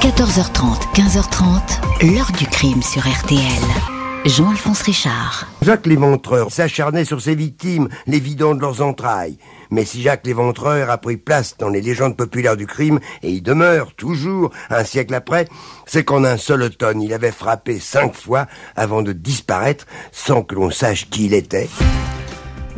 14h30, 15h30, l'heure du crime sur RTL. Jean-Alphonse Richard. Jacques Léventreur s'acharnait sur ses victimes, les vidant de leurs entrailles. Mais si Jacques Léventreur a pris place dans les légendes populaires du crime, et y demeure toujours un siècle après, c'est qu'en un seul automne, il avait frappé cinq fois avant de disparaître sans que l'on sache qui il était.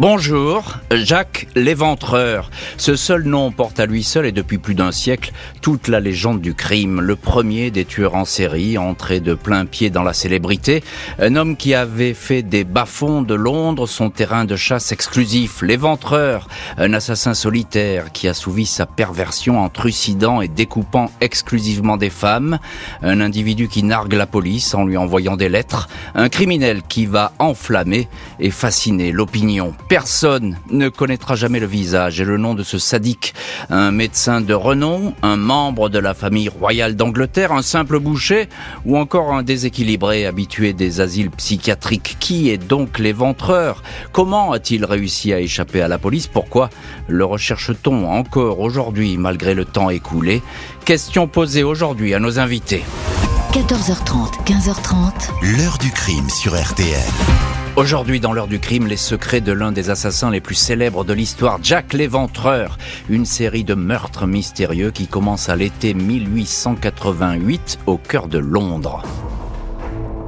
Bonjour, Jacques l'Éventreur. Ce seul nom porte à lui seul et depuis plus d'un siècle toute la légende du crime. Le premier des tueurs en série, entré de plein pied dans la célébrité. Un homme qui avait fait des bas-fonds de Londres son terrain de chasse exclusif. L'Éventreur, un assassin solitaire qui assouvit sa perversion en trucidant et découpant exclusivement des femmes. Un individu qui nargue la police en lui envoyant des lettres. Un criminel qui va enflammer et fasciner l'opinion Personne ne connaîtra jamais le visage et le nom de ce sadique. Un médecin de renom, un membre de la famille royale d'Angleterre, un simple boucher ou encore un déséquilibré habitué des asiles psychiatriques. Qui est donc l'éventreur? Comment a-t-il réussi à échapper à la police? Pourquoi le recherche-t-on encore aujourd'hui malgré le temps écoulé? Question posée aujourd'hui à nos invités. 14h30, 15h30. L'heure du crime sur RTL. Aujourd'hui, dans l'heure du crime, les secrets de l'un des assassins les plus célèbres de l'histoire, Jack l'Éventreur. Une série de meurtres mystérieux qui commence à l'été 1888 au cœur de Londres.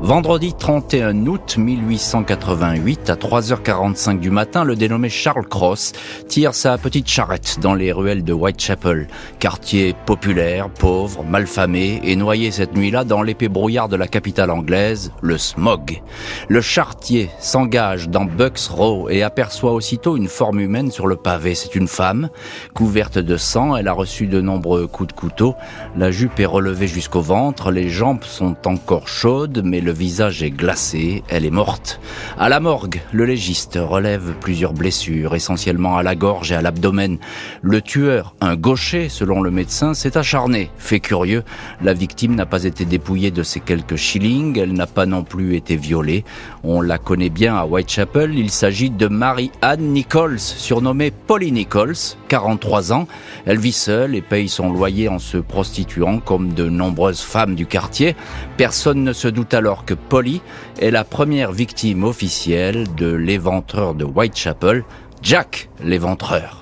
Vendredi 31 août 1888, à 3h45 du matin, le dénommé Charles Cross tire sa petite charrette dans les ruelles de Whitechapel, quartier populaire, pauvre, malfamé et noyé cette nuit-là dans l'épais brouillard de la capitale anglaise, le smog. Le chartier s'engage dans Bucks Row et aperçoit aussitôt une forme humaine sur le pavé. C'est une femme, couverte de sang, elle a reçu de nombreux coups de couteau, la jupe est relevée jusqu'au ventre, les jambes sont encore chaudes, mais le le visage est glacé, elle est morte. À la morgue, le légiste relève plusieurs blessures, essentiellement à la gorge et à l'abdomen. Le tueur, un gaucher selon le médecin, s'est acharné. Fait curieux, la victime n'a pas été dépouillée de ses quelques shillings, elle n'a pas non plus été violée. On la connaît bien à Whitechapel, il s'agit de Marie-Anne Nichols, surnommée Polly Nichols, 43 ans. Elle vit seule et paye son loyer en se prostituant comme de nombreuses femmes du quartier. Personne ne se doute alors que Polly est la première victime officielle de l'éventreur de Whitechapel, Jack l'éventreur.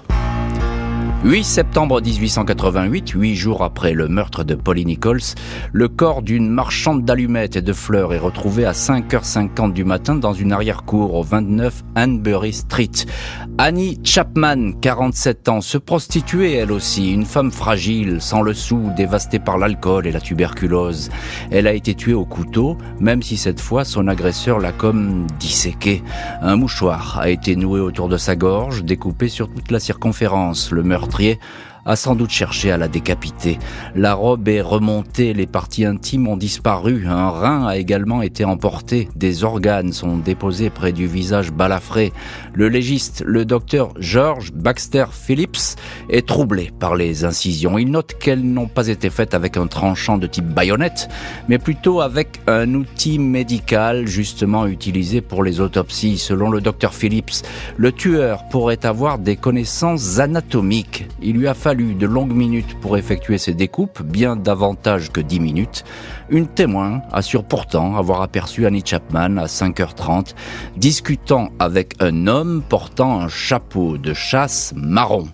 8 septembre 1888, huit jours après le meurtre de Polly Nichols, le corps d'une marchande d'allumettes et de fleurs est retrouvé à 5h50 du matin dans une arrière-cour au 29 Hanbury Street. Annie Chapman, 47 ans, se prostituait elle aussi, une femme fragile, sans le sou, dévastée par l'alcool et la tuberculose. Elle a été tuée au couteau, même si cette fois son agresseur l'a comme disséquée. Un mouchoir a été noué autour de sa gorge, découpé sur toute la circonférence. Le meurtrier a sans doute cherché à la décapiter. La robe est remontée, les parties intimes ont disparu, un rein a également été emporté, des organes sont déposés près du visage balafré. Le légiste, le docteur George Baxter Phillips, est troublé par les incisions. Il note qu'elles n'ont pas été faites avec un tranchant de type baïonnette, mais plutôt avec un outil médical justement utilisé pour les autopsies. Selon le docteur Phillips, le tueur pourrait avoir des connaissances anatomiques. Il lui a fallu de longues minutes pour effectuer ces découpes, bien davantage que 10 minutes. Une témoin assure pourtant avoir aperçu Annie Chapman à 5h30 discutant avec un homme portant un chapeau de chasse marron.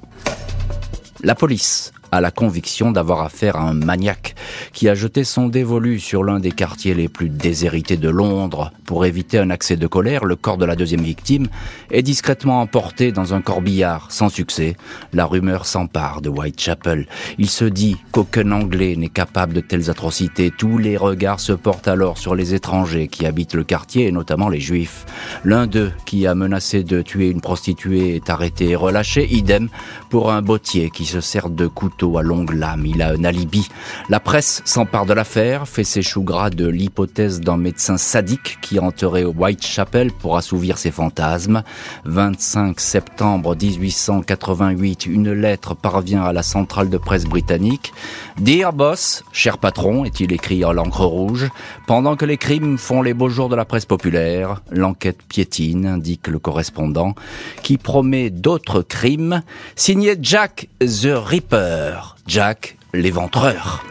La police a la conviction d'avoir affaire à un maniaque qui a jeté son dévolu sur l'un des quartiers les plus déshérités de Londres. Pour éviter un accès de colère, le corps de la deuxième victime est discrètement emporté dans un corbillard. Sans succès, la rumeur s'empare de Whitechapel. Il se dit qu'aucun Anglais n'est capable de telles atrocités. Tous les regards se portent alors sur les étrangers qui habitent le quartier et notamment les juifs. L'un d'eux, qui a menacé de tuer une prostituée, est arrêté et relâché. Idem pour un bottier qui se sert de couteau à longue lame. Il a un alibi. La presse s'empare de l'affaire, fait ses choux gras de l'hypothèse d'un médecin sadique qui entrait au Whitechapel pour assouvir ses fantasmes. 25 septembre 1888, une lettre parvient à la centrale de presse britannique. Dear boss, cher patron, est-il écrit en l'encre rouge, pendant que les crimes font les beaux jours de la presse populaire, l'enquête piétine, indique le correspondant, qui promet d'autres crimes, signé Jack the Ripper, Jack l'éventreur.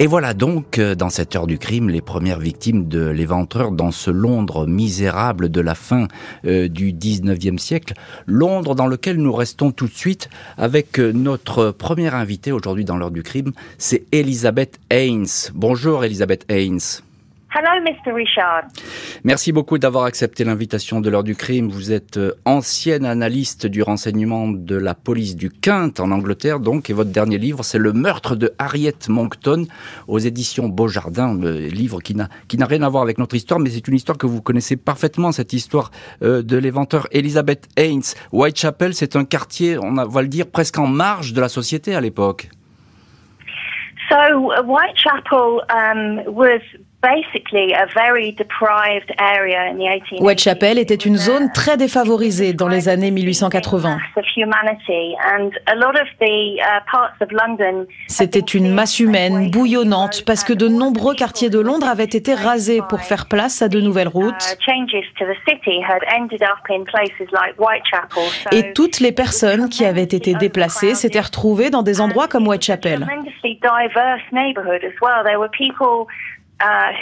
Et voilà donc, euh, dans cette heure du crime, les premières victimes de l'éventreur dans ce Londres misérable de la fin euh, du 19e siècle. Londres dans lequel nous restons tout de suite avec euh, notre première invitée aujourd'hui dans l'heure du crime, c'est Elisabeth Haynes. Bonjour Elisabeth Haynes. Hello, Mr. Richard. Merci beaucoup d'avoir accepté l'invitation de l'heure du crime. Vous êtes euh, ancienne analyste du renseignement de la police du Kent en Angleterre, donc, et votre dernier livre, c'est Le meurtre de Harriet Monckton aux éditions Beaujardin, le livre qui n'a qui n'a rien à voir avec notre histoire, mais c'est une histoire que vous connaissez parfaitement, cette histoire euh, de l'éventeur Elizabeth Haynes. Whitechapel, c'est un quartier, on va le dire, presque en marge de la société à l'époque. So, Whitechapel um, was Whitechapel était une zone très défavorisée dans les années 1880. C'était une masse humaine bouillonnante parce que de nombreux quartiers de Londres avaient été rasés pour faire place à de nouvelles routes. Et toutes les personnes qui avaient été déplacées s'étaient retrouvées dans des endroits comme Whitechapel. Uh,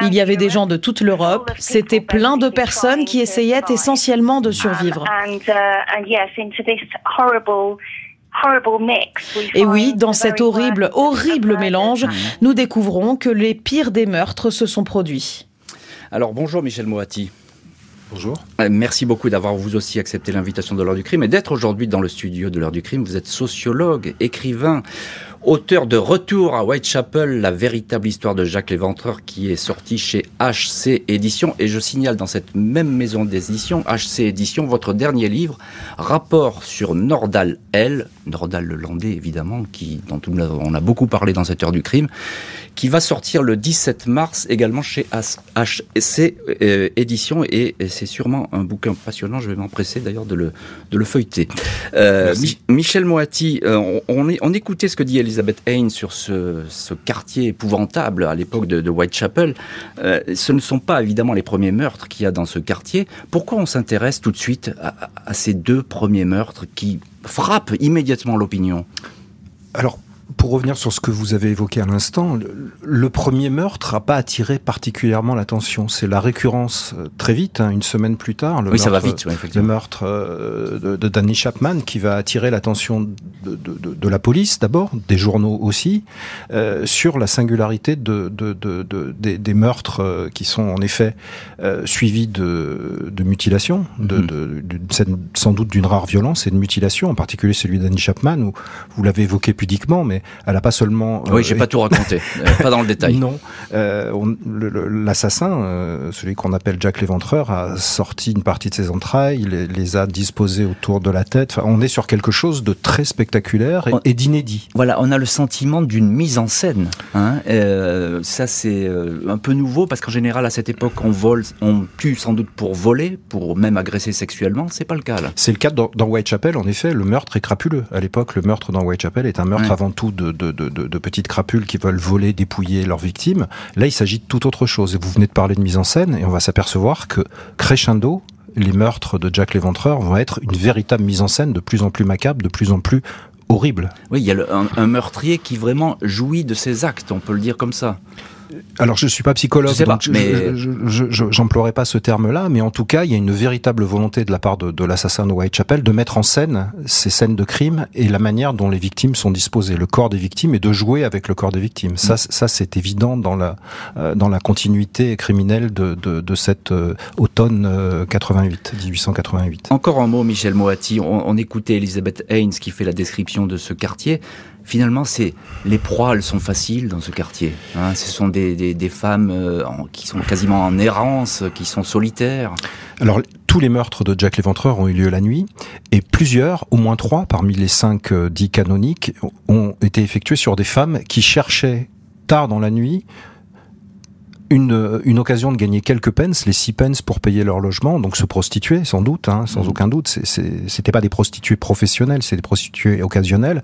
Il y avait des gens de toute l'Europe. C'était plein de personnes qui essayaient essentiellement de survivre. Et oui, dans cet horrible, horrible mélange, nous découvrons que les pires des meurtres se sont produits. Alors bonjour Michel Moati. Bonjour. Euh, merci beaucoup d'avoir vous aussi accepté l'invitation de l'heure du crime et d'être aujourd'hui dans le studio de l'heure du crime. Vous êtes sociologue, écrivain, auteur de Retour à Whitechapel, la véritable histoire de Jacques Léventreur qui est sorti chez HC Éditions. Et je signale dans cette même maison d'édition, HC Éditions, votre dernier livre, Rapport sur Nordal L, Nordal le Landais évidemment, qui, dont on a beaucoup parlé dans cette heure du crime, qui va sortir le 17 mars également chez HC euh, Éditions et, c'est sûrement un bouquin passionnant. Je vais m'empresser d'ailleurs de le, de le feuilleter. Euh, Michel Moati, euh, on, on, écoutait ce que dit Elizabeth Haynes sur ce, ce quartier épouvantable à l'époque de, de, Whitechapel. Euh, ce ne sont pas évidemment les premiers meurtres qu'il y a dans ce quartier. Pourquoi on s'intéresse tout de suite à, à ces deux premiers meurtres qui frappent immédiatement l'opinion? Alors, pour revenir sur ce que vous avez évoqué à l'instant, le, premier meurtre n'a pas attiré particulièrement l'attention. C'est la récurrence euh, très vite, hein, une semaine plus tard, le oui, meurtre, ça va vite, le meurtre euh, de, Danny Chapman qui va attirer l'attention de, de, de, la police d'abord, des journaux aussi, euh, sur la singularité de, des, des, meurtres qui sont en effet euh, suivis de, mutilations, mm-hmm. sans doute d'une rare violence et de mutilation, en particulier celui de Danny Chapman, où vous l'avez évoqué pudiquement, mais elle a pas seulement. oui, j'ai pas tout raconté, euh, pas dans le détail. Non, euh, l'assassin, euh, celui qu'on appelle Jack l'Éventreur, a sorti une partie de ses entrailles, les, les a disposées autour de la tête. Enfin, on est sur quelque chose de très spectaculaire et, d'inédit. Voilà, on a le sentiment d'une mise en scène. Hein. ça, c'est un peu nouveau parce qu'en général, à cette époque, on vole, on tue sans doute pour voler, pour même agresser sexuellement. C'est pas le cas là. C'est le cas dans, dans Whitechapel. En effet, le meurtre est crapuleux. À l'époque, le meurtre dans Whitechapel est un meurtre avant tout de, petites crapules qui veulent voler, dépouiller leurs victimes. Là, il s'agit de tout autre chose. Et vous venez de parler de mise en scène, et on va s'apercevoir que crescendo, les meurtres de Jack l'Éventreur vont être une véritable mise en scène de plus en plus macabre, de plus en plus horrible. Oui, il y a un meurtrier qui vraiment jouit de ses actes, on peut le dire comme ça alors je suis pas psychologue, je donc mais... j'emploierai pas ce terme-là, mais en tout cas, il y a une véritable volonté de la part de, de l'assassin de Whitechapel de mettre en scène ces scènes de crime et la manière dont les victimes sont disposées, le corps des victimes et de jouer avec le corps des victimes. Ça, mm. ça c'est évident dans la euh, dans la continuité criminelle de, de, de cet euh, automne 88, euh, 1888. Encore un mot, Michel Moati. On, on écoutait Elisabeth Haynes qui fait la description de ce quartier finalement, c'est les proies, elles sont faciles dans ce quartier. Hein. ce sont des, femmes euh, qui sont quasiment en errance, qui sont solitaires. Alors, tous les meurtres de Jack l'Éventreur ont eu lieu la nuit, et plusieurs, au moins trois, parmi les cinq euh, dits canoniques, ont été effectués sur des femmes qui cherchaient tard dans la nuit une, une occasion de gagner quelques pence, les six pence pour payer leur logement, donc se prostituer sans doute, hein, sans aucun doute. C'était pas des prostituées professionnelles, c'est des prostituées occasionnelles,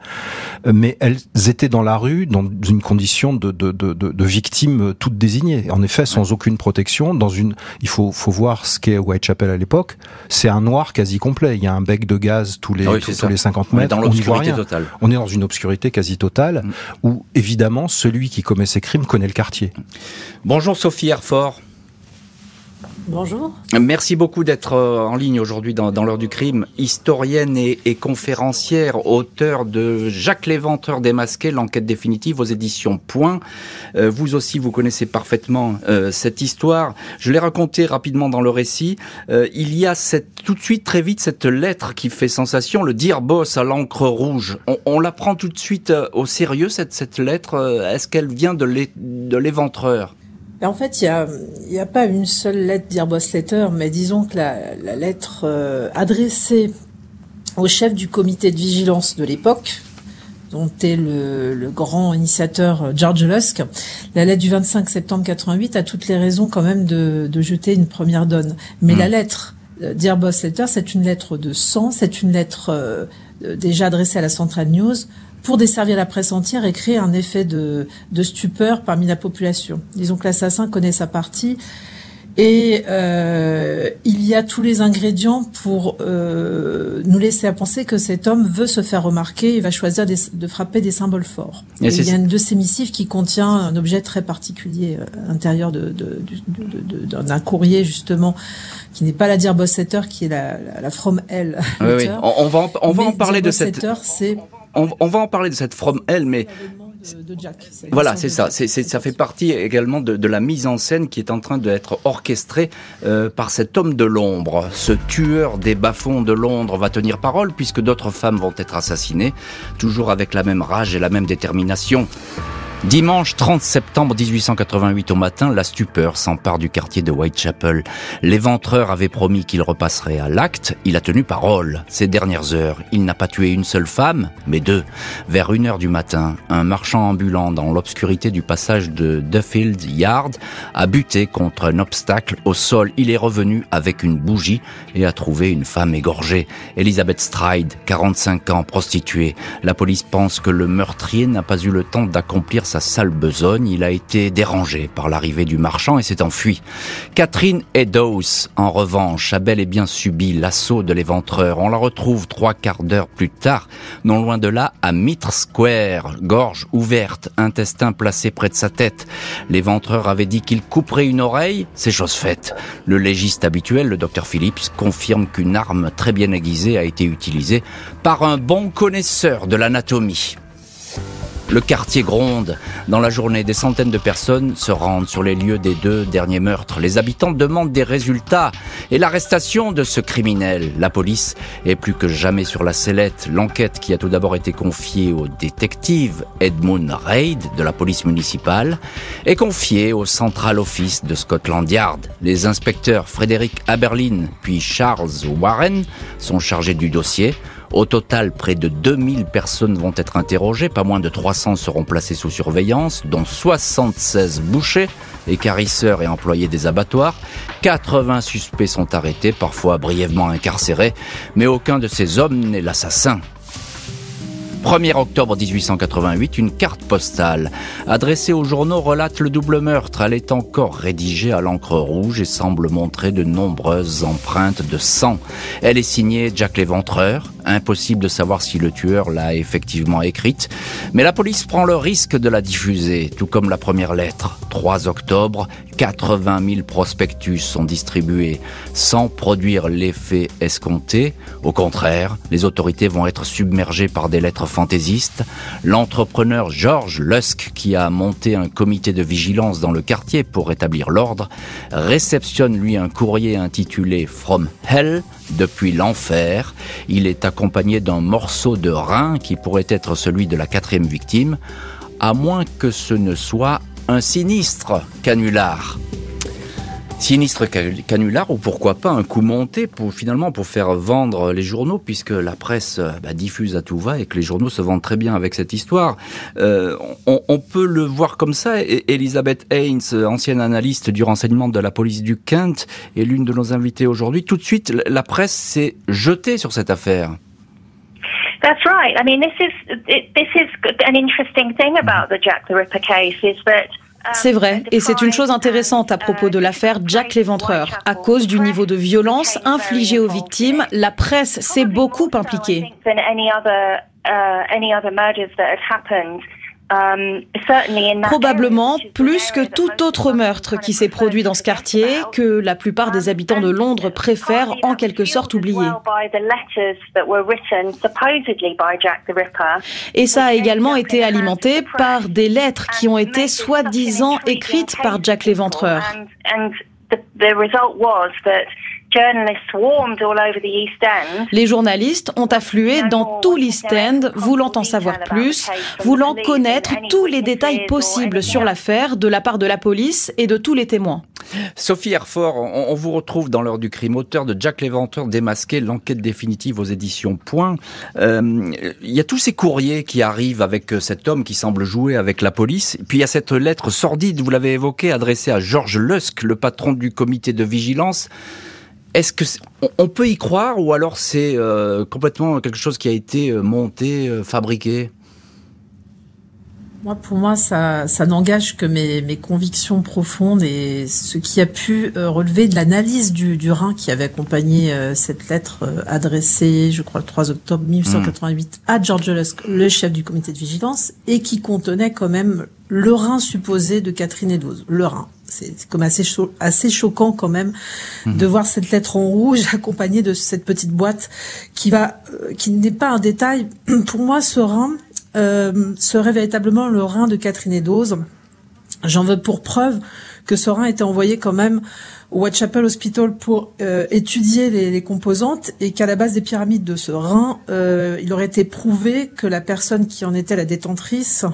euh, mais elles étaient dans la rue dans une condition de, de, de, de victimes toutes désignées. En effet, sans aucune protection, dans une, il faut, faut voir ce qu'est Whitechapel à l'époque. C'est un noir quasi complet. Il y a un bec de gaz tous les, Ah oui, tous, les 50 On est mètres. dans On n'y voit l'obscurité totale. On est dans une obscurité quasi totale, Mm. où évidemment celui qui commet ces crimes connaît le quartier. Bonjour Sophie Herfort. Bonjour. Merci beaucoup d'être euh, en ligne aujourd'hui dans, dans l'heure du crime. Historienne et, et conférencière, auteur de Jacques Léventreur démasqué, l'enquête définitive aux éditions Point. Euh, vous aussi, vous connaissez parfaitement euh, cette histoire. Je l'ai racontée rapidement dans le récit. Euh, il y a cette, tout de suite, très vite, cette lettre qui fait sensation, le Dear Boss à l'encre rouge. On, on la prend tout de suite au sérieux, cette, cette lettre. Est-ce qu'elle vient de l'éventreur? En fait, il y a, y a pas une seule lettre Dear Boss Letter, mais disons que la, la lettre euh, adressée au chef du comité de vigilance de l'époque, dont est le, le grand initiateur euh, George Lusk, la lettre du 25 septembre 88 a toutes les raisons quand même de, de jeter une première donne. Mais la lettre euh, Dear Boss Letter, c'est une lettre de sang, c'est une lettre euh, déjà adressée à la Central News pour desservir la presse entière et créer un effet de, de stupeur parmi la population. Disons que l'assassin connaît sa partie et euh, il y a tous les ingrédients pour euh, nous laisser à penser que cet homme veut se faire remarquer et va choisir des- de frapper des symboles forts. Et Et c'est- il y a une de ces missives qui contient un objet très particulier euh, à l'intérieur de, de- de- de- d'un courrier justement qui n'est pas la Dear Boss Letter, qui est la, la, la From Hell. Oui, oui. On, on va en, on va en parler de cette. C'est On, on va en parler de cette From Hell, mais de, de Jack. C'est voilà, c'est ça. C'est, c'est- ça fait partie également de, de la mise en scène qui est en train d'être orchestrée euh, par cet homme de l'ombre. Ce tueur des bas-fonds de Londres va tenir parole puisque d'autres femmes vont être assassinées, toujours avec la même rage et la même détermination. Dimanche 30 septembre 1888 au matin, la stupeur s'empare du quartier de Whitechapel. L'éventreur avait promis qu'il repasserait à l'acte. Il a tenu parole. Ces dernières heures, il n'a pas tué une seule femme, mais deux. Vers une heure du matin, un marchand ambulant dans l'obscurité du passage de Duffield Yard a buté contre un obstacle au sol. Il est revenu avec une bougie et a trouvé une femme égorgée. Elizabeth Stride, 45 ans, prostituée. La police pense que le meurtrier n'a pas eu le temps d'accomplir sa sale besogne. Il a été dérangé par l'arrivée du marchand et s'est enfui. Catherine Eddowes, en revanche, a bel et bien subi l'assaut de l'éventreur. On la retrouve trois quarts d'heure plus tard, non loin de là, à Mitre Square, gorge ouverte, intestin placé près de sa tête. L'éventreur avait dit qu'il couperait une oreille, c'est chose faite. Le légiste habituel, le docteur Phillips, confirme qu'une arme très bien aiguisée a été utilisée par un bon connaisseur de l'anatomie. Le quartier gronde. Dans la journée, des centaines de personnes se rendent sur les lieux des deux derniers meurtres. Les habitants demandent des résultats et l'arrestation de ce criminel. La police est plus que jamais sur la sellette. L'enquête qui a tout d'abord été confiée au détective Edmund Reid de la police municipale est confiée au Central Office de Scotland Yard. Les inspecteurs Frédéric Aberlin puis Charles Warren sont chargés du dossier. Au total, près de 2000 personnes vont être interrogées, pas moins de 300 seront placées sous surveillance, dont 76 bouchers, écarisseurs et employés des abattoirs. 80 suspects sont arrêtés, parfois brièvement incarcérés, mais aucun de ces hommes n'est l'assassin. 1er octobre 1888, une carte postale adressée aux journaux relate le double meurtre. Elle est encore rédigée à l'encre rouge et semble montrer de nombreuses empreintes de sang. Elle est signée Jack Léventreur. Impossible de savoir si le tueur l'a effectivement écrite, mais la police prend le risque de la diffuser, tout comme la première lettre. 3 octobre, 80 000 prospectus sont distribués sans produire l'effet escompté. Au contraire, les autorités vont être submergées par des lettres fantaisistes. L'entrepreneur George Lusk, qui a monté un comité de vigilance dans le quartier pour rétablir l'ordre, réceptionne lui un courrier intitulé From Hell depuis l'enfer. Il est accompagné d'un morceau de rein qui pourrait être celui de la quatrième victime, à moins que ce ne soit un sinistre canular. Sinistre canular ou pourquoi pas un coup monté pour finalement pour faire vendre les journaux puisque la presse bah, diffuse à tout va et que les journaux se vendent très bien avec cette histoire. Euh, on, peut le voir comme ça. Et Elisabeth Haynes, ancienne analyste du renseignement de la police du Kent, est l'une de nos invités aujourd'hui. Tout de suite, la presse s'est jetée sur cette affaire. That's right. I mean, this is this is an interesting thing about the Jack the Ripper case is that c'est vrai, et c'est une chose intéressante à propos de l'affaire Jack l'Éventreur. À cause du niveau de violence infligé aux victimes, la presse s'est beaucoup impliquée. Probablement plus que tout autre meurtre qui s'est produit dans ce quartier, que la plupart des habitants de Londres préfèrent en quelque sorte oublier. Et ça a également été alimenté par des lettres qui ont été soi-disant écrites par Jack l'Éventreur. Les journalistes ont afflué dans tout l'East End, voulant en savoir plus, voulant connaître tous les détails possibles sur l'affaire de la part de la police et de tous les témoins. Sophie Herford, on, vous retrouve dans l'heure du crime, auteur de Jack l'Éventreur démasqué, l'enquête définitive aux éditions Point. Euh, il y a tous ces courriers qui arrivent avec euh, cet homme qui semble jouer avec la police. Puis il y a cette lettre sordide, vous l'avez évoquée, adressée à George Lusk, le patron du comité de vigilance. Est-ce que on peut y croire ou alors c'est euh, complètement quelque chose qui a été euh, monté, euh, fabriqué? Moi, pour moi, ça, ça n'engage que mes, mes, convictions profondes et ce qui a pu relever de l'analyse du, du Rhin qui avait accompagné cette lettre adressée, je crois, le 3 octobre 1988 à George Lusk, le chef du comité de vigilance, et qui contenait quand même le Rhin supposé de Catherine Eddowes. Le Rhin c'est comme assez, assez choquant quand même mhm. de voir cette lettre en rouge accompagnée de cette petite boîte qui va, euh, qui n'est pas un détail. Pour moi, ce rein euh, serait véritablement le rein de Catherine Eddowes. J'en veux pour preuve que ce rein était envoyé quand même au Whitechapel Hospital pour euh, étudier les, les, composantes et qu'à la base des pyramides de ce rein, euh, il aurait été prouvé que la personne qui en était la détentrice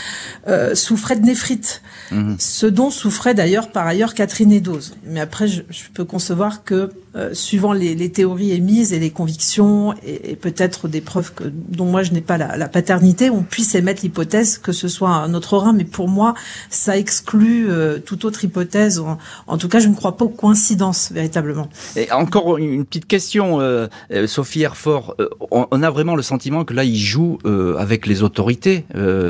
euh, souffrait de néphrite, mhm. ce dont souffrait d'ailleurs par ailleurs Catherine Eddowes. Mais après, je, je peux concevoir que euh, suivant les, les, théories émises et les convictions et, et peut-être des preuves que, dont moi je n'ai pas la, la, paternité, on puisse émettre l'hypothèse que ce soit un autre rein. Mais pour moi, ça exclut euh, toute autre hypothèse. En, en, tout cas, je ne crois pas aux coïncidences véritablement. Et encore une petite question, euh, euh Sophie Herfort. On, on, a vraiment le sentiment que là, il joue avec les autorités.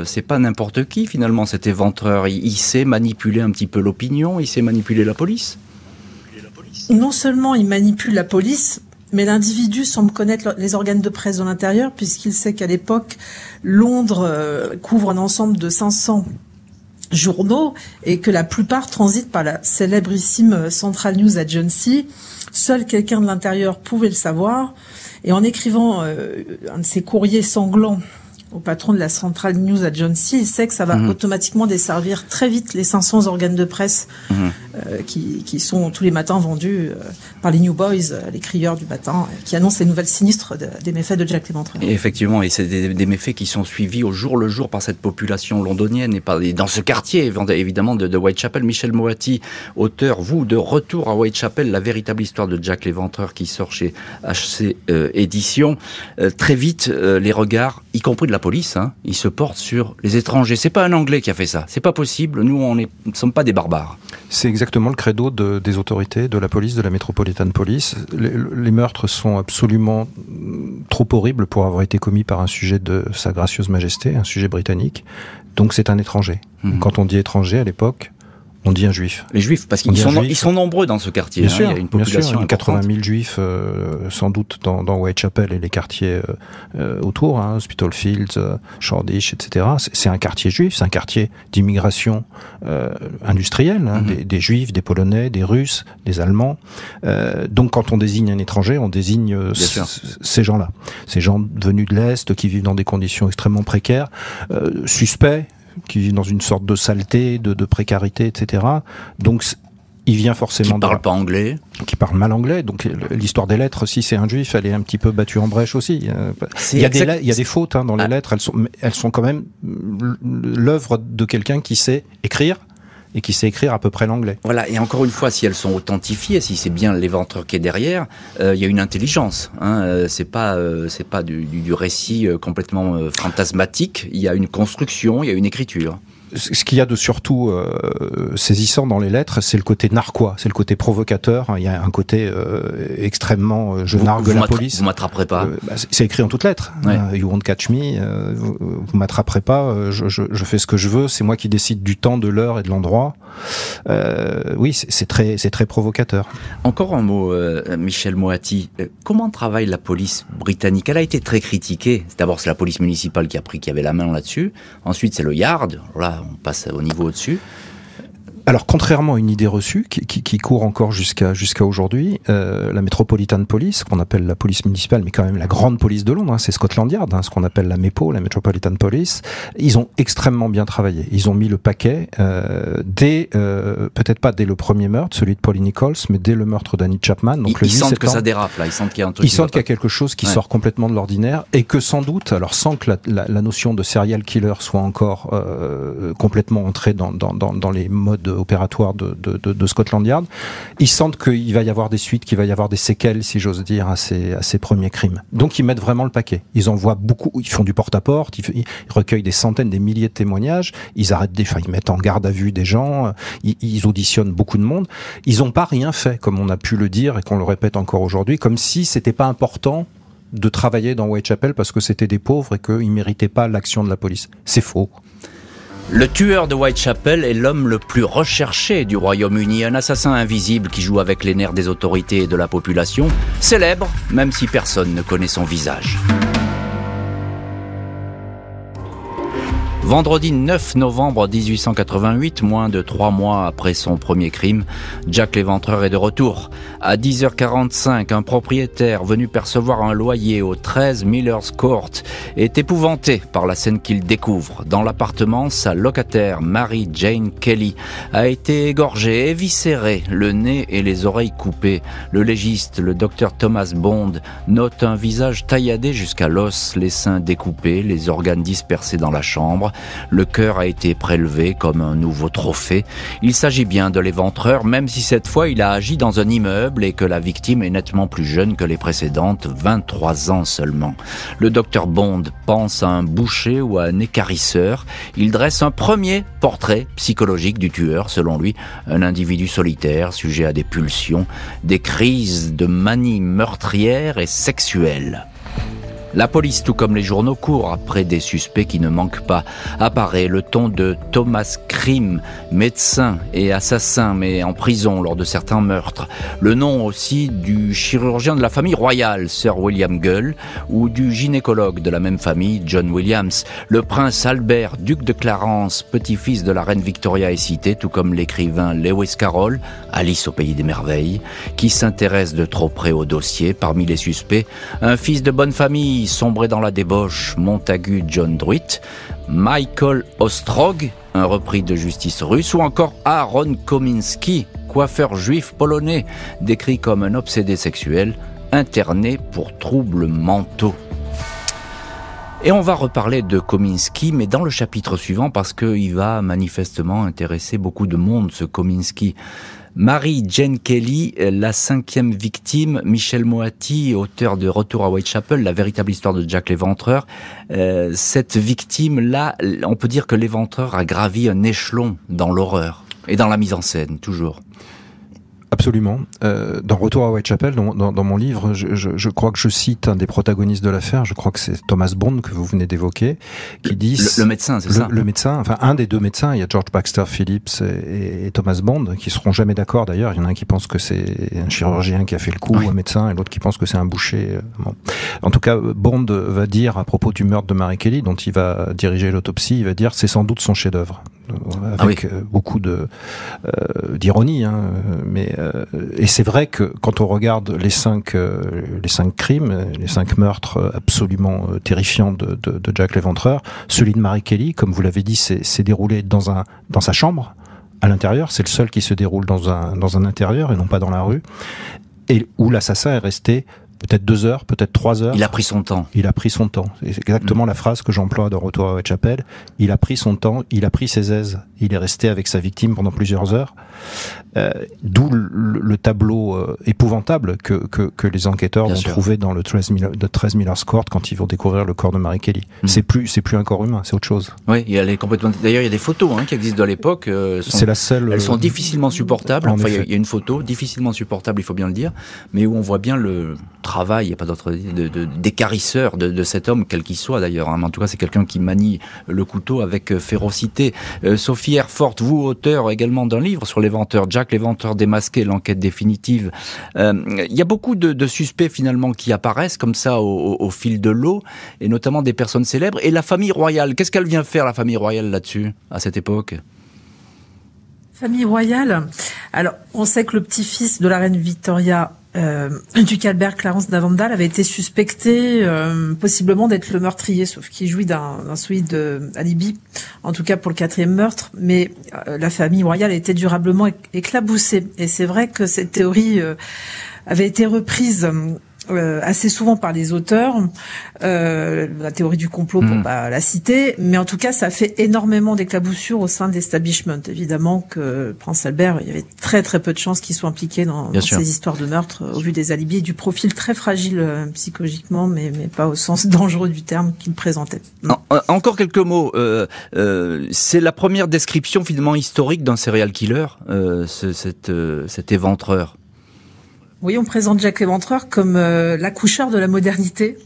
C'est pas n'importe qui finalement cet éventreur. Il, il sait manipuler un petit peu l'opinion. Il sait manipuler la police non seulement il manipule la police, mais l'individu semble connaître les organes de presse de l'intérieur, puisqu'il sait qu'à l'époque, Londres euh, couvre un ensemble de 500 journaux et que la plupart transitent par la célébrissime Central News Agency. Seul quelqu'un de l'intérieur pouvait le savoir. Et en écrivant euh, un de ces courriers sanglants au patron de la Central News Agency, il sait que ça va mmh. automatiquement desservir très vite les 500 organes de presse mmh. euh, qui, qui, sont tous les matins vendus euh, par les New Boys, euh, les crieurs du matin, euh, qui annoncent les nouvelles sinistres de, des méfaits de Jack Léventreur. Et effectivement, et c'est des, des, méfaits qui sont suivis au jour le jour par cette population londonienne et, par, et dans ce quartier évidemment de, de, Whitechapel. Michel Moati, auteur, vous, de Retour à Whitechapel, la véritable histoire de Jack Léventreur qui sort chez HC Éditions. très vite, les regards, y compris de la police, hein, il se porte sur les étrangers. C'est pas un Anglais qui a fait ça. C'est pas possible. Nous, on ne sommes pas des barbares. C'est exactement le credo de, des autorités, de la police, de la Metropolitan Police. Les, les, meurtres sont absolument trop horribles pour avoir été commis par un sujet de Sa Gracieuse Majesté, un sujet britannique. Donc c'est un étranger. Mmh. Quand on dit étranger à l'époque, on dit un juif. Les juifs, parce qu'ils sont, ils sont nombreux dans ce quartier. Bien hein, sûr, il y a une population bien sûr, 80 000 juifs, euh, sans doute dans, dans, Whitechapel et les quartiers euh, euh autour, hein, Hospital Fields, euh, Shoreditch, etc. C'est un quartier juif, c'est un quartier d'immigration euh, industrielle, hein, mm -hmm. des, des, juifs, des polonais, des russes, des allemands. Euh, donc quand on désigne un étranger, on désigne ces gens-là. Ces gens venus de l'Est, qui vivent dans des conditions extrêmement précaires, suspects, qui vit dans une sorte de saleté, de, de précarité, etc. Donc il vient forcément. Qui parle pas anglais. Qui parle mal anglais. Donc l'histoire des lettres, si c'est un juif, elle est un petit peu battue en brèche aussi. Il y, a des, il y a des fautes hein, dans les ah. lettres. Elles sont, elles sont quand même l'œuvre de quelqu'un qui sait écrire, et qui sait écrire à peu près l'anglais. Voilà, et encore une fois, si elles sont authentifiées, si c'est bien l'éventreur qui est derrière, il y a une intelligence. Hein, c'est pas, c'est pas du, du récit complètement fantasmatique. Il y a une construction, il y a une écriture ce qu'il y a de surtout euh, saisissant dans les lettres, c'est le côté narquois, c'est le côté provocateur. Il y a un côté euh, extrêmement euh, je nargue la police. Vous m'attraperez pas. Bah, c'est écrit en toutes lettres. you won't catch me. vous, vous m'attraperez pas. Je, je, je, fais ce que je veux. C'est moi qui décide du temps, de l'heure et de l'endroit. oui, c'est très, c'est très provocateur. Encore un mot, Michel Moati. Comment travaille la police britannique? Elle a été très critiquée. D'abord, c'est la police municipale qui a pris, qui avait la main là-dessus. Ensuite, c'est le Yard. Là, on passe au niveau au-dessus. Alors, contrairement à une idée reçue qui, qui, qui court encore jusqu'à jusqu'à aujourd'hui, euh, la Metropolitan Police, qu'on appelle la police municipale, mais quand même la grande police de Londres, hein, c'est Scotland Yard, hein, ce qu'on appelle la MEPO, la Metropolitan Police, ils ont extrêmement bien travaillé. Ils ont mis le paquet euh, dès, euh, peut-être pas dès le premier meurtre, celui de Polly Nichols, mais dès le meurtre d'Annie Chapman. Donc ils, le ils sentent que ça dérape là, ils sentent qu'il y a un truc. Ils sentent qu'il y a quelque chose qui sort complètement de l'ordinaire et que sans doute, alors sans que la, la, la notion de serial killer soit encore euh, complètement entrée dans, dans, dans, dans les modes opératoire de, Scotland Yard, ils sentent qu'il va y avoir des suites, qu'il va y avoir des séquelles, si j'ose dire, à ces, premiers crimes. Donc ils mettent vraiment le paquet. Ils envoient beaucoup, ils font du porte-à-porte, ils, recueillent des centaines, des milliers de témoignages, ils arrêtent des, ils mettent en garde à vue des gens, ils, auditionnent beaucoup de monde. Ils n'ont pas rien fait, comme on a pu le dire et qu'on le répète encore aujourd'hui, comme si c'était pas important de travailler dans Whitechapel parce que c'était des pauvres et qu'ils méritaient pas l'action de la police. C'est faux. Le tueur de Whitechapel est l'homme le plus recherché du Royaume-Uni, un assassin invisible qui joue avec les nerfs des autorités et de la population, célèbre même si personne ne connaît son visage. Vendredi 9 novembre 1888, moins de trois mois après son premier crime, Jack l'Éventreur est de retour. À 10h45, un propriétaire venu percevoir un loyer au 13 Miller's Court est épouvanté par la scène qu'il découvre. Dans l'appartement, sa locataire, Mary Jane Kelly, a été égorgée, éviscérée, le nez et les oreilles coupées. Le légiste, le docteur Thomas Bond, note un visage tailladé jusqu'à l'os, les seins découpés, les organes dispersés dans la chambre. Le cœur a été prélevé comme un nouveau trophée. Il s'agit bien de l'éventreur, même si cette fois il a agi dans un immeuble et que la victime est nettement plus jeune que les précédentes, 23 ans seulement. Le docteur Bond pense à un boucher ou à un écarisseur. Il dresse un premier portrait psychologique du tueur, selon lui, un individu solitaire, sujet à des pulsions, des crises de manie meurtrière et sexuelle. La police, tout comme les journaux, court après des suspects qui ne manquent pas. Apparaît le ton de Thomas Krim, médecin et assassin, mais en prison lors de certains meurtres. Le nom aussi du chirurgien de la famille royale, Sir William Gull, ou du gynécologue de la même famille, John Williams. Le prince Albert, duc de Clarence, petit-fils de la reine Victoria est cité, tout comme l'écrivain Lewis Carroll, Alice au pays des merveilles, qui s'intéresse de trop près au dossier. Parmi les suspects, un fils de bonne famille sombré dans la débauche, Montagu John Druitt, Michael Ostrog, un repris de justice russe, ou encore Aaron Kominski, coiffeur juif polonais, décrit comme un obsédé sexuel, interné pour troubles mentaux. Et on va reparler de Kominski, mais dans le chapitre suivant, parce qu'il va manifestement intéresser beaucoup de monde, ce Kominski. Marie Jane Kelly, la cinquième victime, Michel Moati, auteur de Retour à Whitechapel, la véritable histoire de Jack l'Éventreur. Euh, cette victime-là, on peut dire que l'Éventreur a gravi un échelon dans l'horreur et dans la mise en scène, toujours. Absolument. Euh, dans Retour à Whitechapel, dans, dans, dans mon livre, je, je, je, crois que je cite un des protagonistes de l'affaire. Je crois que c'est Thomas Bond que vous venez d'évoquer, qui dit le, médecin, c'est ça. Le médecin, enfin un des deux médecins. Il y a George Baxter Phillips et, et Thomas Bond qui seront jamais d'accord. D'ailleurs, il y en a un qui pense que c'est un chirurgien qui a fait le coup, un médecin, et l'autre qui pense que c'est un boucher. Euh, bon. En tout cas, Bond va dire à propos du meurtre de Mary Kelly, dont il va diriger l'autopsie, il va dire c'est sans doute son chef-d'œuvre avec ah euh, beaucoup de euh, d'ironie. Hein, mais euh, et c'est vrai que quand on regarde les cinq les cinq crimes, les cinq meurtres absolument terrifiants de, de, de Jack l'Éventreur, celui de Mary Kelly, comme vous l'avez dit, s'est déroulé dans un dans sa chambre à l'intérieur. C'est le seul qui se déroule dans un dans un intérieur et non pas dans la rue, et où l'assassin est resté peut-être deux heures, peut-être trois heures. Il a pris son temps. Il a pris son temps. C'est exactement mm. la phrase que j'emploie de Retour à Whitechapel. Il a pris son temps, il a pris ses aises. Il est resté avec sa victime pendant plusieurs heures. Euh, D'où le, tableau euh, épouvantable que, que, que, les enquêteurs vont trouver dans le 13, de 13 Miller's Court quand ils vont découvrir le corps de Mary Kelly. Mm. C'est plus c'est plus un corps humain, c'est autre chose. Oui, est complètement. D'ailleurs, il y a des photos hein, qui existent de l'époque. Euh, c'est la seule. Elles sont difficilement supportables. Enfin, il y, a une photo difficilement supportable, il faut bien le dire, mais où on voit bien le travail, il n'y a pas d'autre d'écarisseur de, cet homme, quel qu'il soit d'ailleurs. Hein. En tout cas, c'est quelqu'un qui manie le couteau avec euh, férocité. Euh, Sophie Erfort, vous, auteur également d'un livre sur l'éventeur, Jack l'éventeur démasqué, l'enquête définitive. Euh, il y a beaucoup de, de, suspects finalement qui apparaissent comme ça au, au, fil de l'eau, et notamment des personnes célèbres. Et la famille royale, qu'est-ce qu'elle vient faire la famille royale là-dessus, à cette époque? Famille royale? Alors, on sait que le petit-fils de la reine Victoria euh, duc Albert Clarence d'Avandal avait été suspecté euh, possiblement d'être le meurtrier, sauf qu'il jouit d'un solide alibi, en tout cas pour le quatrième meurtre. Mais euh, la famille royale était durablement éclaboussée. Et c'est vrai que cette théorie euh, avait été reprise euh, assez souvent par les auteurs, euh, la théorie du complot pour hmm. pas la citer, mais en tout cas ça fait énormément d'éclaboussures au sein de l'establishment. Évidemment que Prince Albert, il y avait très très peu de chances qu'il soit impliqué dans, ces histoires de meurtre au vu des alibis et du profil très fragile euh, psychologiquement, mais, mais pas au sens dangereux du terme qu'il présentait. encore quelques mots. C'est la première description finalement historique d'un serial killer, ce, cet, cet éventreur. Oui, on présente Jacques Léventreur comme euh, l'accoucheur de la modernité,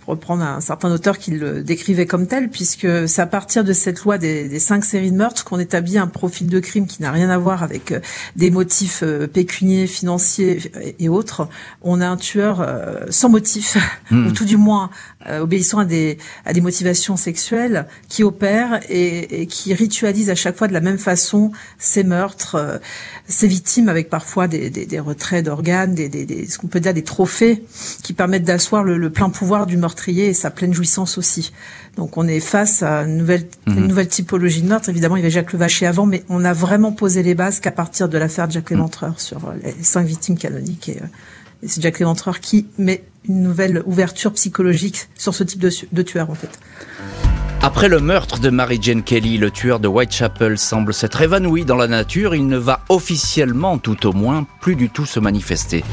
pour reprendre un certain auteur qui le décrivait comme tel, puisque c'est à partir de cette loi des, cinq séries de meurtres qu'on établit un profil de crime qui n'a rien à voir avec euh, des motifs euh, pécuniers, financiers et autres. On a un tueur sans motif, hmm. ou tout du moins obéissant à des, à des motivations sexuelles, qui opère et, et, qui ritualise à chaque fois de la même façon ses meurtres ces victimes avec parfois des, des, des retraits d'organes, des, des, ce qu'on peut dire des trophées qui permettent d'asseoir le, plein pouvoir du meurtrier et sa pleine jouissance aussi. Donc on est face à une nouvelle, une mhm. nouvelle typologie de meurtre. Évidemment, il y avait Jacques Levaché avant, mais on a vraiment posé les bases qu'à partir de l'affaire de Jacques Léventreur sur euh, les cinq victimes canoniques. Et, euh, c'est Jacques Léventreur qui met une nouvelle ouverture psychologique sur ce type de, de tueur en fait. Après le meurtre de Mary Jane Kelly, le tueur de Whitechapel semble s'être évanoui dans la nature. Il ne va officiellement, tout au moins, plus du tout se manifester.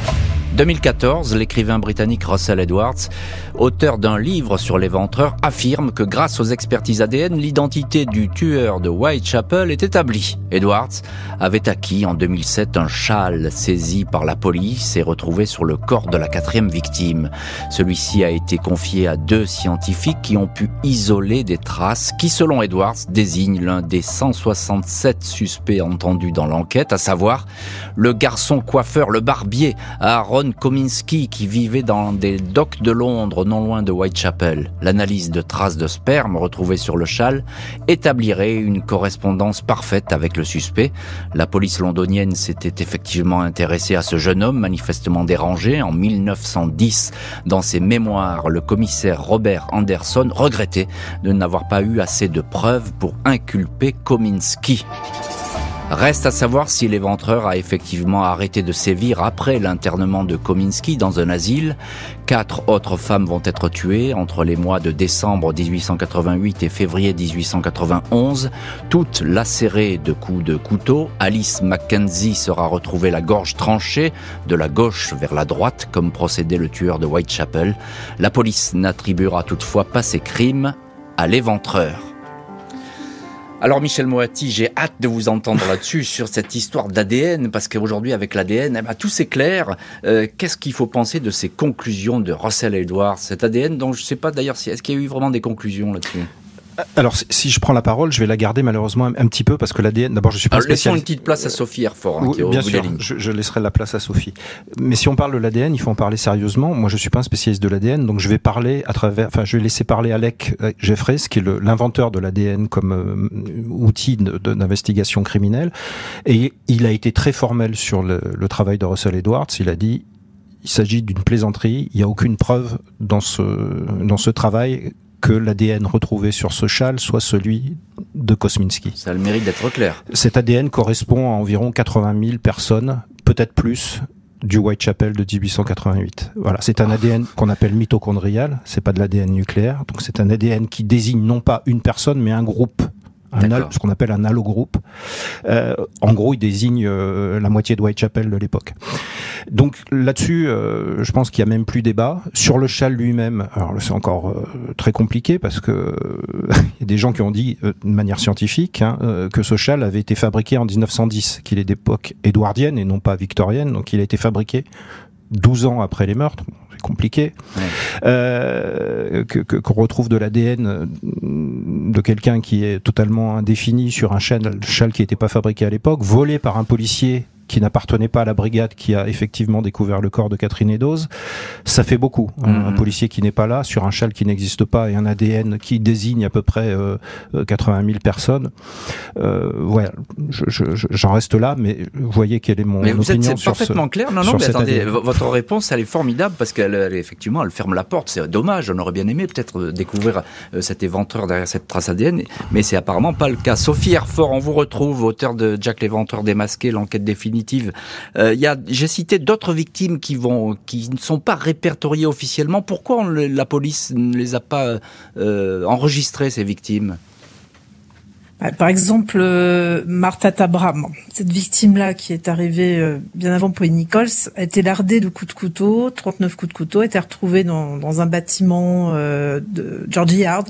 2014, l'écrivain britannique Russell Edwards, auteur d'un livre sur les ventreurs, affirme que grâce aux expertises ADN, l'identité du tueur de Whitechapel est établie. Edwards avait acquis en 2007 un châle saisi par la police et retrouvé sur le corps de la quatrième victime. Celui-ci a été confié à deux scientifiques qui ont pu isoler des traces qui, selon Edwards, désignent l'un des 167 suspects entendus dans l'enquête, à savoir le garçon coiffeur, le barbier, Kominski qui vivait dans des docks de Londres non loin de Whitechapel. L'analyse de traces de sperme retrouvées sur le châle établirait une correspondance parfaite avec le suspect. La police londonienne s'était effectivement intéressée à ce jeune homme manifestement dérangé. En 1910, dans ses mémoires, le commissaire Robert Anderson regrettait de n'avoir pas eu assez de preuves pour inculper Kominski. Reste à savoir si l'éventreur a effectivement arrêté de sévir après l'internement de Kominski dans un asile. Quatre autres femmes vont être tuées entre les mois de décembre 1888 et février 1891, toutes lacérées de coups de couteau. Alice Mackenzie sera retrouvée la gorge tranchée de la gauche vers la droite comme procédait le tueur de Whitechapel. La police n'attribuera toutefois pas ces crimes à l'éventreur. Alors Michel Moati, j'ai hâte de vous entendre là-dessus sur cette histoire d'ADN parce qu'aujourd'hui avec l'ADN, eh ben, tout s'éclaire. Euh, Qu'est-ce qu'il faut penser de ces conclusions de Russell Edwards, cet ADN dont je ne sais pas d'ailleurs si est-ce qu'il y a eu vraiment des conclusions là-dessus? Alors, si je prends la parole, je vais la garder malheureusement un, petit peu parce que l'ADN. D'abord, je suis pas Alors, Laissons une petite place à Sophie Herfort. Hein, bien sûr, je, je, laisserai la place à Sophie. Mais si on parle de l'ADN, il faut en parler sérieusement. Moi, je suis pas un spécialiste de l'ADN, donc je vais parler à travers. Enfin, je vais laisser parler Alec euh, Jeffreys, qui est l'inventeur de l'ADN comme euh, outil d'investigation criminelle, et il a été très formel sur le, le travail de Russell Edwards. Il a dit il s'agit d'une plaisanterie. Il n'y a aucune preuve dans ce dans ce travail que l'ADN retrouvé sur ce châle soit celui de Kosminski. Ça a le mérite d'être clair. Cet ADN correspond à environ 80 000 personnes, peut-être plus, du Whitechapel de 1888. Voilà, c'est un ADN qu'on appelle mitochondrial, c'est pas de l'ADN nucléaire, donc c'est un ADN qui désigne non pas une personne mais un groupe un ce qu'on appelle un allogroupe. Euh, en gros, il désigne euh, la moitié de Whitechapel de l'époque. Donc là-dessus, euh, je pense qu'il y a même plus débat. Sur le châle lui-même, alors c'est encore euh, très compliqué parce que il y a des gens qui ont dit de manière scientifique hein, que ce châle avait été fabriqué en 1910, qu'il est d'époque édouardienne et non pas victorienne, donc il a été fabriqué 12 ans après les meurtres compliqué, euh, que qu'on retrouve de l'ADN de quelqu'un qui est totalement indéfini sur un châle, châle qui n'était pas fabriqué à l'époque, volé par un policier qui n'appartenait pas à la brigade qui a effectivement découvert le corps de Catherine Eddowes, ça fait beaucoup. Un, mhm. policier qui n'est pas là, sur un châle qui n'existe pas et un ADN qui désigne à peu près euh, 80 000 personnes. Euh, ouais, j'en reste là, mais vous voyez quelle est mon mais vous êtes parfaitement clair. Non, non, mais attendez, votre réponse, elle est formidable parce qu'elle, effectivement, elle ferme la porte. C'est dommage. On aurait bien aimé peut-être euh, découvrir euh, cet éventreur derrière cette trace ADN, mais c'est apparemment pas le cas. Sophie Herfort, on vous retrouve, auteur de Jack l'éventreur démasqué, l'enquête définie euh, j'ai cité d'autres victimes qui vont, qui ne sont pas répertoriées officiellement. Pourquoi la police ne les a pas euh, enregistrées ces victimes? Par exemple, euh, Martha Tabram, cette victime-là qui est arrivée euh, bien avant Pauline Nichols, a été lardée de coups de couteau, 39 coups de couteau, a été retrouvée dans, dans un bâtiment euh, de Georgie Yard.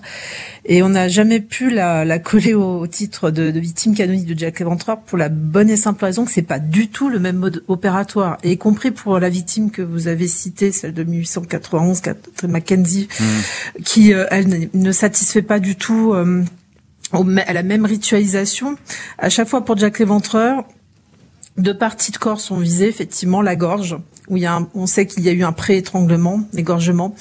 Et on n'a jamais pu la, la coller au, titre de, de, victime canonique de Jack Léventreur pour la bonne et simple raison que c'est pas du tout le même mode opératoire. Et y compris pour la victime que vous avez citée, celle de 1891, Catherine Mackenzie, mmh. qui, elle, ne satisfait pas du tout à la même ritualisation. À chaque fois pour Jack l'Éventreur, deux parties de corps sont visées, effectivement, la gorge, où il y a on sait qu'il y a eu un pré-étranglement, égorgement,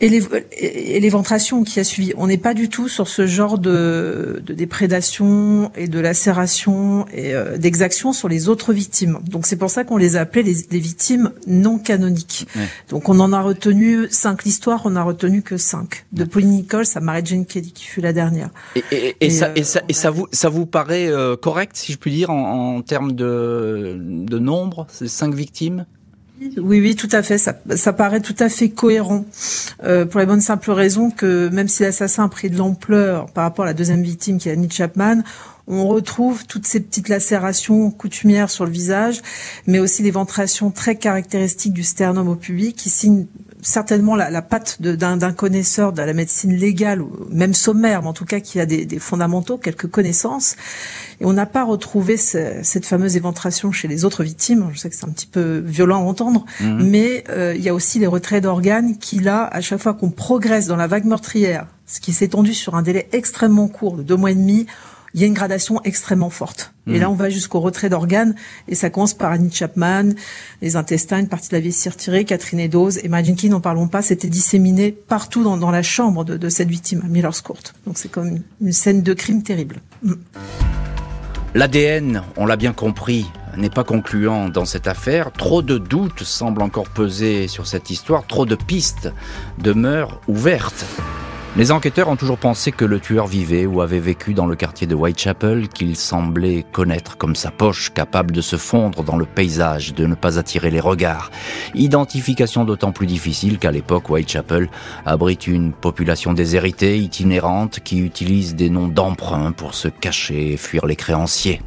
et l'éventration qui a suivi. On n'est pas du tout sur ce genre de, de déprédation et de lacération et euh, d'exaction sur les autres victimes. Donc c'est pour ça qu'on les a appelées les, les victimes non canoniques. Donc on en a retenu cinq. L'histoire, on a retenu que cinq. De Pauline Nichols à Mary Jane Kelly, qui fut la dernière. Et, et, et, ça, et, ça, et ça, vous, ça vous paraît euh, correct, si je puis dire, en, en termes de, de nombre, ces cinq victimes? Oui, oui, tout à fait. Ça, ça paraît tout à fait cohérent euh, pour la bonne simple raison que même si l'assassin a pris de l'ampleur par rapport à la deuxième victime qui est Annie Chapman, on retrouve toutes ces petites lacérations coutumières sur le visage, mais aussi des ventrations très caractéristiques du sternum au public qui signent certainement la, la patte d'un connaisseur de la médecine légale ou même sommaire, mais en tout cas qui a des, des fondamentaux, quelques connaissances. Et on n'a pas retrouvé cette fameuse éventration chez les autres victimes. Je sais que c'est un petit peu violent à entendre, mhm. mais euh, il y a aussi les retraits d'organes qui, là, à chaque fois qu'on progresse dans la vague meurtrière, ce qui s'est étendu sur un délai extrêmement court de deux mois et demi, il y a une gradation extrêmement forte. Et là, mhm. on va jusqu'au retrait d'organes, et ça commence par Annie Chapman, les intestins, une partie de la vessie retirée, Catherine Eddowes, et Jenkins, n'en parlons pas, c'était disséminé partout dans, dans la chambre de, de, cette victime, à Miller's Court. Donc c'est comme une scène de crime terrible. Mm. L'ADN, on l'a bien compris, n'est pas concluant dans cette affaire. Trop de doutes semblent encore peser sur cette histoire, trop de pistes demeurent ouvertes. Les enquêteurs ont toujours pensé que le tueur vivait ou avait vécu dans le quartier de Whitechapel, qu'il semblait connaître comme sa poche, capable de se fondre dans le paysage, de ne pas attirer les regards. Identification d'autant plus difficile qu'à l'époque, Whitechapel abrite une population déshéritée, itinérante, qui utilise des noms d'emprunt pour se cacher et fuir les créanciers.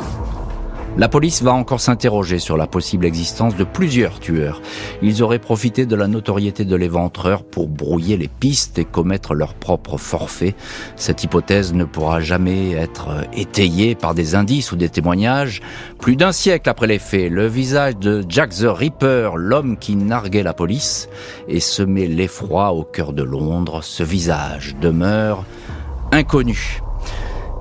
La police va encore s'interroger sur la possible existence de plusieurs tueurs. Ils auraient profité de la notoriété de l'éventreur pour brouiller les pistes et commettre leur propre forfait. Cette hypothèse ne pourra jamais être étayée par des indices ou des témoignages. Plus d'un siècle après les faits, le visage de Jack the Ripper, l'homme qui narguait la police, et semait l'effroi au cœur de Londres, ce visage demeure inconnu.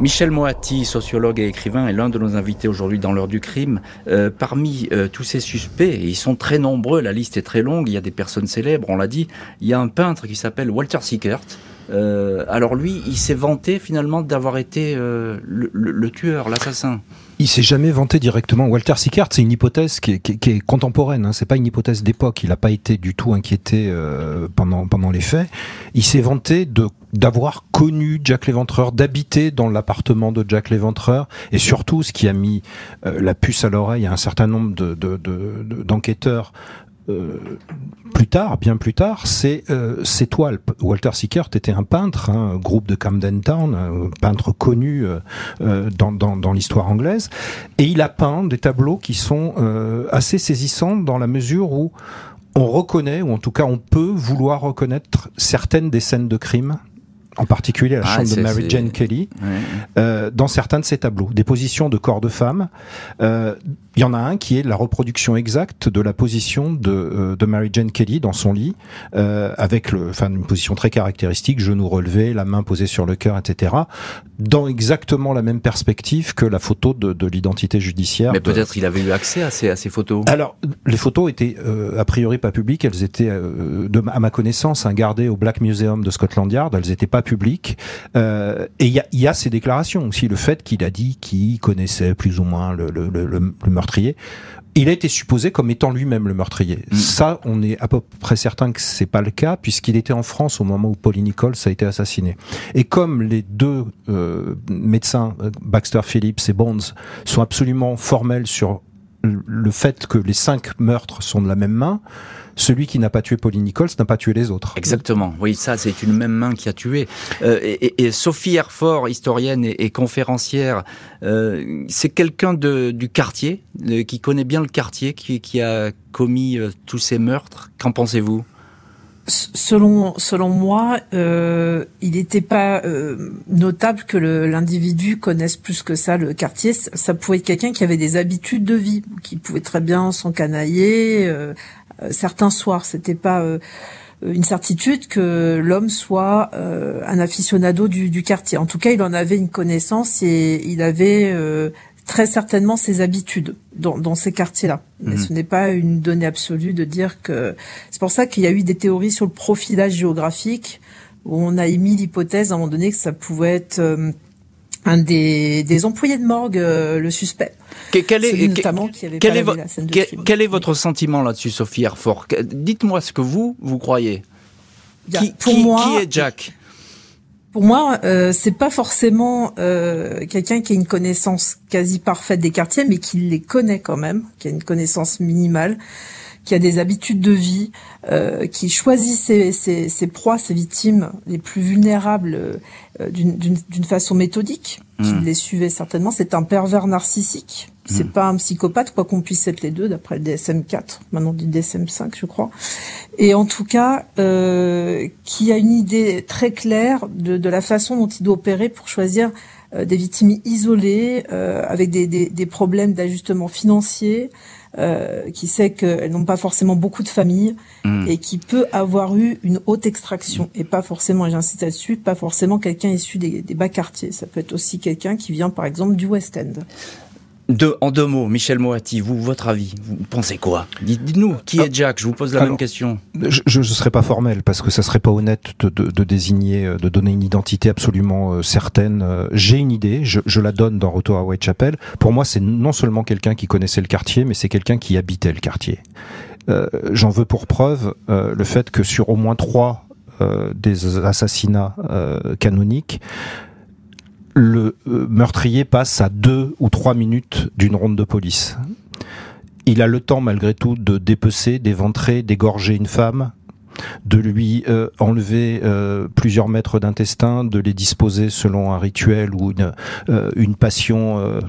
Michel Moati, sociologue et écrivain, est l'un de nos invités aujourd'hui dans l'heure du crime. Euh, parmi euh, tous ces suspects, ils sont très nombreux, la liste est très longue, il y a des personnes célèbres, on l'a dit, il y a un peintre qui s'appelle Walter Sickert. Euh, alors lui, il s'est vanté finalement d'avoir été le, tueur, l'assassin. Il s'est jamais vanté directement. Walter Sickert, c'est une hypothèse qui est, contemporaine. Hein. C'est pas une hypothèse d'époque. Il n'a pas été du tout inquiété euh, pendant les faits. Il s'est vanté d'avoir connu Jack l'Éventreur, d'habiter dans l'appartement de Jack l'Éventreur, et surtout, ce qui a mis euh, la puce à l'oreille à un certain nombre de, d'enquêteurs euh, plus tard, bien plus tard, c'est euh, ces toiles. Walter Sickert était un peintre, un hein, groupe de Camden Town, un peintre connu euh, euh, dans, dans, dans l'histoire anglaise, et il a peint des tableaux qui sont assez saisissants dans la mesure où on reconnaît, ou en tout cas on peut vouloir reconnaître certaines des scènes de crime en particulier la chambre de Mary Jane Kelly, euh, dans certains de ses tableaux, des positions de corps de femmes. Euh, il y en a un qui est la reproduction exacte de la position de, euh, de Mary Jane Kelly dans son lit, euh, avec le, enfin une position très caractéristique, genou relevé, la main posée sur le cœur, etc. Dans exactement la même perspective que la photo de, de l'identité judiciaire. Mais peut-être il avait eu accès à ces, à ces photos. Alors les photos étaient euh, a priori pas publiques, elles étaient, de, à ma connaissance, hein, gardées au Black Museum de Scotland Yard. Elles n'étaient pas publiques. et il y a, y a ces déclarations aussi, le fait qu'il a dit qu'il connaissait plus ou moins le, le, le, le meurtrier. Il a été supposé comme étant lui-même le meurtrier. Mm. Ça, on est à peu près certain que c'est pas le cas, puisqu'il était en France au moment où Pauline Nichols a été assassiné. Et comme les deux euh, médecins, euh, Baxter Phillips et Bones, sont absolument formels sur le fait que les cinq meurtres sont de la même main, celui qui n'a pas tué Pauline Nichols n'a pas tué les autres. Exactement. Oui, ça, c'est une même main qui a tué. Euh, et, Sophie Herford, historienne et, conférencière, euh, c'est quelqu'un du quartier, euh, qui connaît bien le quartier, qui, a commis tous ces meurtres. Qu'en pensez-vous? Selon, selon moi, il n'était pas notable que l'individu connaisse plus que ça le quartier. Ça pouvait être quelqu'un qui avait des habitudes de vie, qui pouvait très bien s'encanailler, euh, certains soirs. C'était pas euh, une certitude que l'homme soit euh, un aficionado du, quartier. En tout cas, il en avait une connaissance et il avait très certainement ses habitudes dans, ces quartiers-là. Mais mhm. ce n'est pas une donnée absolue de dire que... C'est pour ça qu'il y a eu des théories sur le profilage géographique, où on a émis l'hypothèse à un moment donné que ça pouvait être un des, des employés de morgue, le suspect. Quel est, notamment qui avait quel, est quel est votre sentiment là-dessus, Sophie Herford? Dites-moi ce que vous, vous croyez. Qui, pour moi, qui est Jack? Pour moi, euh, c'est pas forcément euh, quelqu'un qui a une connaissance quasi parfaite des quartiers, mais qui les connaît quand même, qui a une connaissance minimale, qui a des habitudes de vie, euh, qui choisit ses, ses, ses, proies, ses victimes les plus vulnérables euh, d'une façon méthodique, qui hmm. les suivait certainement. C'est un pervers narcissique. C'est hmm. pas un psychopathe, quoi qu'on puisse être les deux, d'après le DSM-4, maintenant dit DSM-5, je crois. Et en tout cas, euh, qui a une idée très claire de, de, la façon dont il doit opérer pour choisir euh, des victimes isolées, euh, avec des, des, des problèmes d'ajustement financier, euh, qui sait qu'elles n'ont pas forcément beaucoup de familles hmm. et qui peut avoir eu une haute extraction et pas forcément, et j'insiste là-dessus, pas forcément quelqu'un issu des, des bas quartiers. Ça peut être aussi quelqu'un qui vient par exemple du West End en deux mots, Michel Moati, vous, votre avis, vous pensez quoi? Dites-nous, qui est Jack? Je vous pose la même question. Je ne serais pas formel parce que ça serait pas honnête de, désigner, de donner une identité absolument euh, certaine. Euh, j'ai une idée, je, la donne dans Retour à Whitechapel. Pour moi, c'est non seulement quelqu'un qui connaissait le quartier, mais c'est quelqu'un qui habitait le quartier. Euh, j'en veux pour preuve le fait que sur au moins trois des assassinats canoniques, le euh, meurtrier passe à deux ou trois minutes d'une ronde de police. Il a le temps malgré tout de dépecer, d'éventrer, d'égorger une femme, de lui euh, enlever euh, plusieurs mètres d'intestin, de les disposer selon un rituel ou une, une passion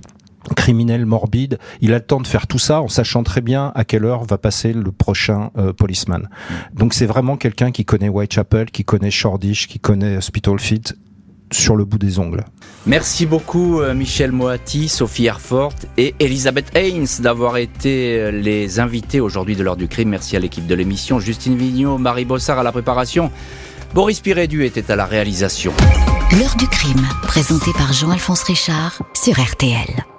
criminelle morbide. Il a le temps de faire tout ça en sachant très bien à quelle heure va passer le prochain policeman. Donc c'est vraiment quelqu'un qui connaît Whitechapel, qui connaît Shoreditch, qui connaît Spitalfields sur le bout des ongles. Merci beaucoup euh, Michel Moati, Sophie Herfort et Elisabeth Haynes d'avoir été euh, les invités aujourd'hui de l'heure du crime. Merci à l'équipe de l'émission, Justine Vignot, Marie Bossard à la préparation. Boris Pirédu était à la réalisation. L'heure du crime, présenté par Jean-Alphonse Richard sur RTL.